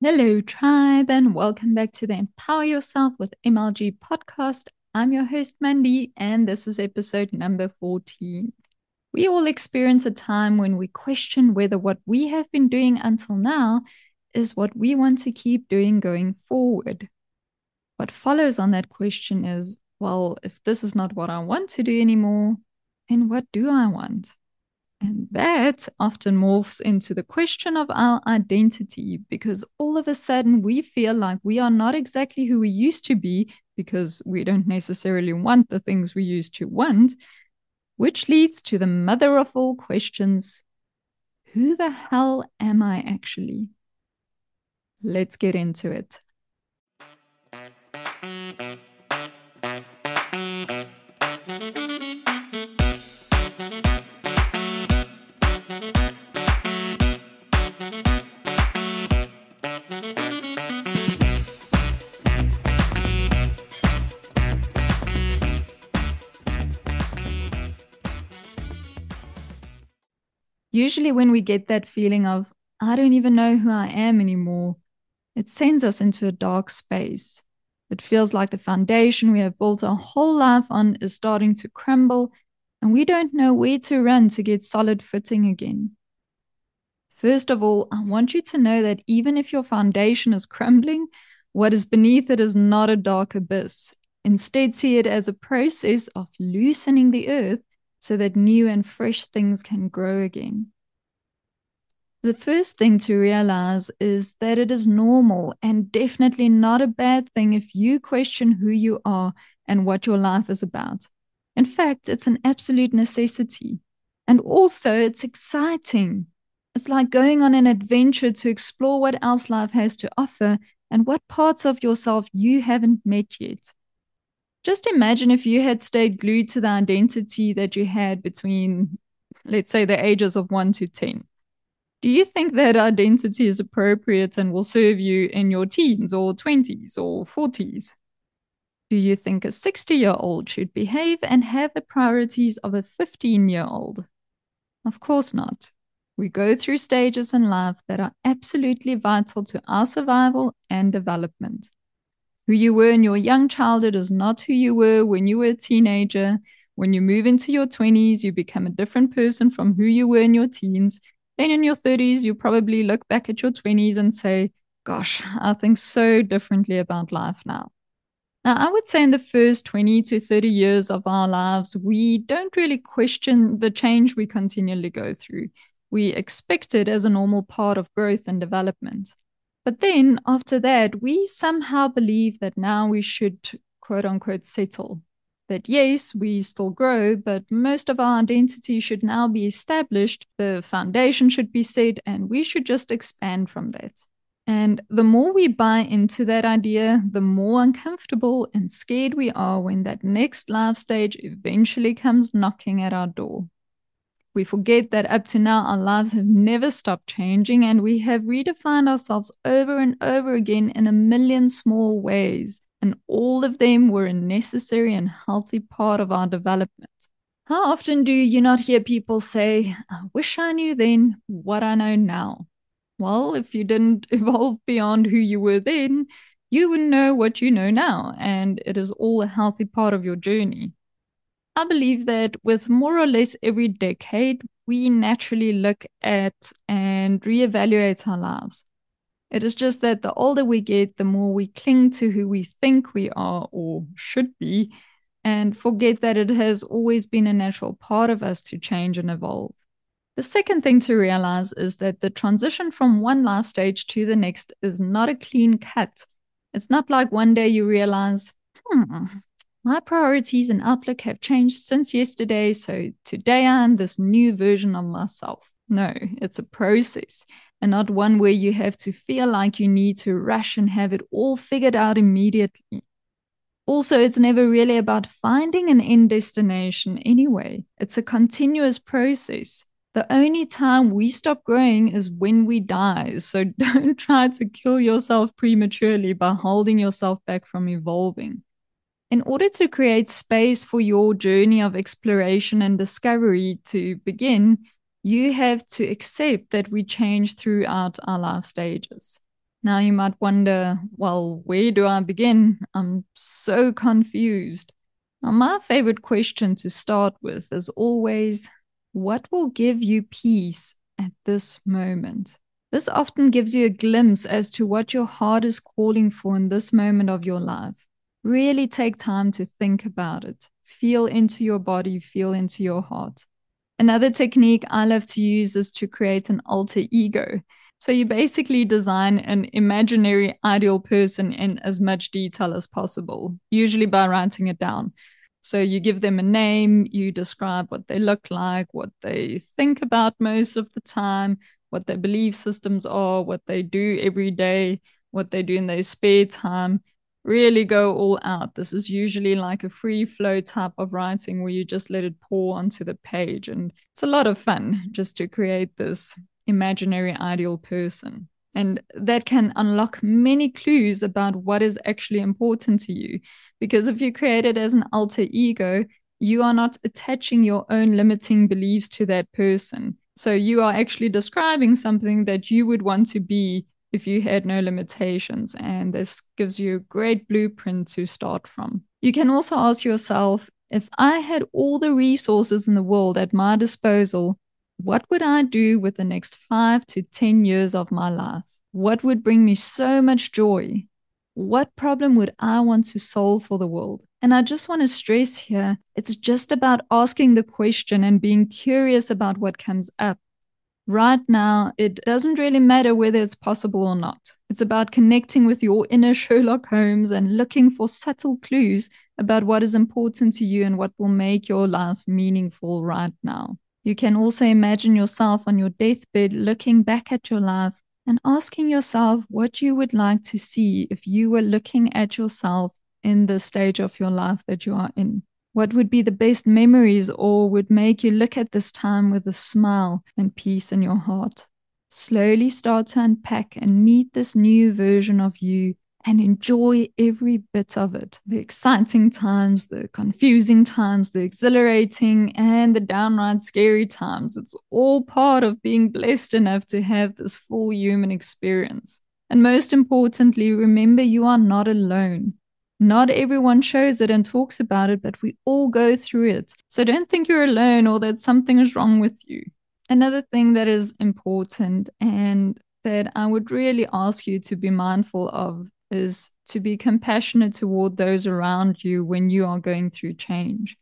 Hello, tribe, and welcome back to the Empower Yourself with MLG podcast. I'm your host, Mandy, and this is episode number 14. We all experience a time when we question whether what we have been doing until now is what we want to keep doing going forward. What follows on that question is well, if this is not what I want to do anymore, then what do I want? And that often morphs into the question of our identity because all of a sudden we feel like we are not exactly who we used to be because we don't necessarily want the things we used to want, which leads to the mother of all questions who the hell am I actually? Let's get into it. Usually, when we get that feeling of, I don't even know who I am anymore, it sends us into a dark space. It feels like the foundation we have built our whole life on is starting to crumble, and we don't know where to run to get solid footing again. First of all, I want you to know that even if your foundation is crumbling, what is beneath it is not a dark abyss. Instead, see it as a process of loosening the earth so that new and fresh things can grow again. The first thing to realize is that it is normal and definitely not a bad thing if you question who you are and what your life is about. In fact, it's an absolute necessity. And also, it's exciting. It's like going on an adventure to explore what else life has to offer and what parts of yourself you haven't met yet. Just imagine if you had stayed glued to the identity that you had between, let's say, the ages of 1 to 10. Do you think that identity is appropriate and will serve you in your teens or 20s or 40s? Do you think a 60 year old should behave and have the priorities of a 15 year old? Of course not. We go through stages in life that are absolutely vital to our survival and development. Who you were in your young childhood is not who you were when you were a teenager. When you move into your 20s, you become a different person from who you were in your teens. Then in your 30s, you probably look back at your 20s and say, Gosh, I think so differently about life now. Now, I would say in the first 20 to 30 years of our lives, we don't really question the change we continually go through. We expect it as a normal part of growth and development. But then after that, we somehow believe that now we should quote unquote settle. That yes, we still grow, but most of our identity should now be established, the foundation should be set, and we should just expand from that. And the more we buy into that idea, the more uncomfortable and scared we are when that next life stage eventually comes knocking at our door. We forget that up to now, our lives have never stopped changing and we have redefined ourselves over and over again in a million small ways. And all of them were a necessary and healthy part of our development. How often do you not hear people say, I wish I knew then what I know now? Well, if you didn't evolve beyond who you were then, you wouldn't know what you know now. And it is all a healthy part of your journey. I believe that with more or less every decade, we naturally look at and reevaluate our lives. It is just that the older we get, the more we cling to who we think we are or should be, and forget that it has always been a natural part of us to change and evolve. The second thing to realize is that the transition from one life stage to the next is not a clean cut. It's not like one day you realize, hmm, my priorities and outlook have changed since yesterday, so today I am this new version of myself. No, it's a process and not one where you have to feel like you need to rush and have it all figured out immediately. Also, it's never really about finding an end destination anyway. It's a continuous process. The only time we stop growing is when we die. So don't try to kill yourself prematurely by holding yourself back from evolving in order to create space for your journey of exploration and discovery to begin, you have to accept that we change throughout our life stages. Now you might wonder, well, where do I begin? I'm so confused. Now, my favorite question to start with is always what will give you peace at this moment? This often gives you a glimpse as to what your heart is calling for in this moment of your life. Really take time to think about it. Feel into your body, feel into your heart. Another technique I love to use is to create an alter ego. So you basically design an imaginary ideal person in as much detail as possible, usually by writing it down. So you give them a name, you describe what they look like, what they think about most of the time, what their belief systems are, what they do every day, what they do in their spare time. Really go all out. This is usually like a free flow type of writing where you just let it pour onto the page. And it's a lot of fun just to create this imaginary ideal person. And that can unlock many clues about what is actually important to you. Because if you create it as an alter ego, you are not attaching your own limiting beliefs to that person. So you are actually describing something that you would want to be if you had no limitations. And this gives you a great blueprint to start from. You can also ask yourself if I had all the resources in the world at my disposal, what would I do with the next five to 10 years of my life? What would bring me so much joy? What problem would I want to solve for the world? And I just want to stress here it's just about asking the question and being curious about what comes up. Right now, it doesn't really matter whether it's possible or not. It's about connecting with your inner Sherlock Holmes and looking for subtle clues about what is important to you and what will make your life meaningful right now. You can also imagine yourself on your deathbed looking back at your life and asking yourself what you would like to see if you were looking at yourself in the stage of your life that you are in. What would be the best memories or would make you look at this time with a smile and peace in your heart? Slowly start to unpack and meet this new version of you and enjoy every bit of it the exciting times, the confusing times, the exhilarating, and the downright scary times. It's all part of being blessed enough to have this full human experience. And most importantly, remember you are not alone. Not everyone shows it and talks about it, but we all go through it. So don't think you're alone or that something is wrong with you. Another thing that is important and that I would really ask you to be mindful of is to be compassionate toward those around you when you are going through change.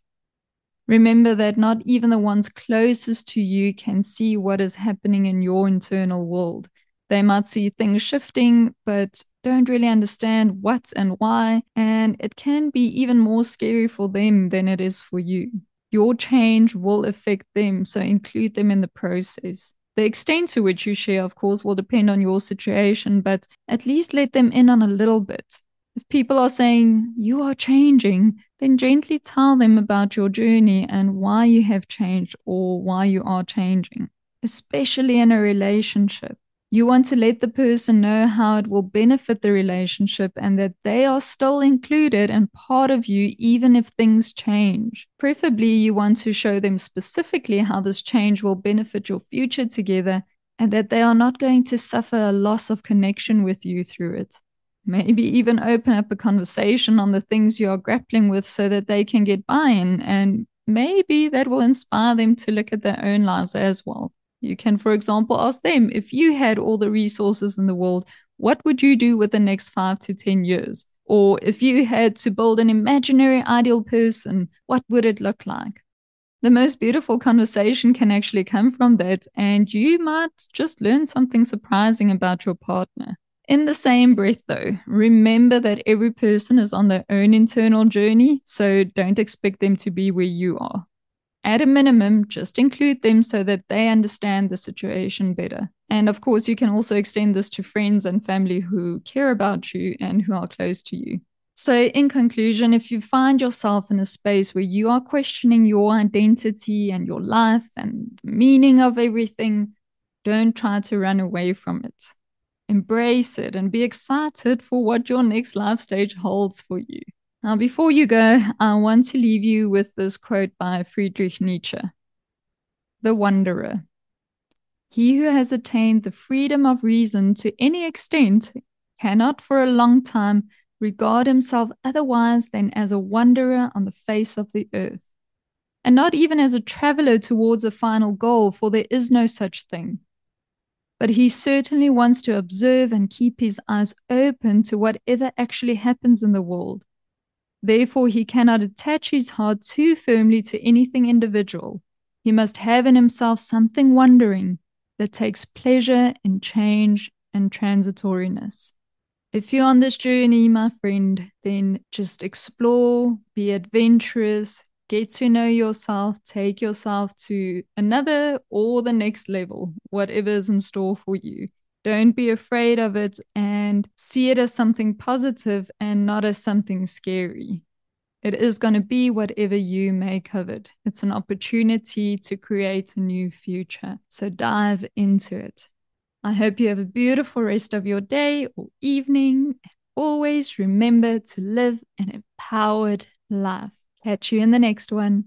Remember that not even the ones closest to you can see what is happening in your internal world. They might see things shifting, but don't really understand what and why. And it can be even more scary for them than it is for you. Your change will affect them, so include them in the process. The extent to which you share, of course, will depend on your situation, but at least let them in on a little bit. If people are saying you are changing, then gently tell them about your journey and why you have changed or why you are changing, especially in a relationship. You want to let the person know how it will benefit the relationship and that they are still included and part of you, even if things change. Preferably, you want to show them specifically how this change will benefit your future together and that they are not going to suffer a loss of connection with you through it. Maybe even open up a conversation on the things you are grappling with so that they can get buy in, and maybe that will inspire them to look at their own lives as well. You can, for example, ask them if you had all the resources in the world, what would you do with the next five to 10 years? Or if you had to build an imaginary ideal person, what would it look like? The most beautiful conversation can actually come from that, and you might just learn something surprising about your partner. In the same breath, though, remember that every person is on their own internal journey, so don't expect them to be where you are at a minimum, just include them so that they understand the situation better. And of course, you can also extend this to friends and family who care about you and who are close to you. So, in conclusion, if you find yourself in a space where you are questioning your identity and your life and the meaning of everything, don't try to run away from it. Embrace it and be excited for what your next life stage holds for you. Now, before you go, I want to leave you with this quote by Friedrich Nietzsche The Wanderer. He who has attained the freedom of reason to any extent cannot for a long time regard himself otherwise than as a wanderer on the face of the earth, and not even as a traveler towards a final goal, for there is no such thing. But he certainly wants to observe and keep his eyes open to whatever actually happens in the world. Therefore, he cannot attach his heart too firmly to anything individual. He must have in himself something wandering that takes pleasure in change and transitoriness. If you're on this journey, my friend, then just explore, be adventurous, get to know yourself, take yourself to another or the next level, whatever is in store for you. Don't be afraid of it and see it as something positive and not as something scary. It is going to be whatever you make of it. It's an opportunity to create a new future. So dive into it. I hope you have a beautiful rest of your day or evening. Always remember to live an empowered life. Catch you in the next one.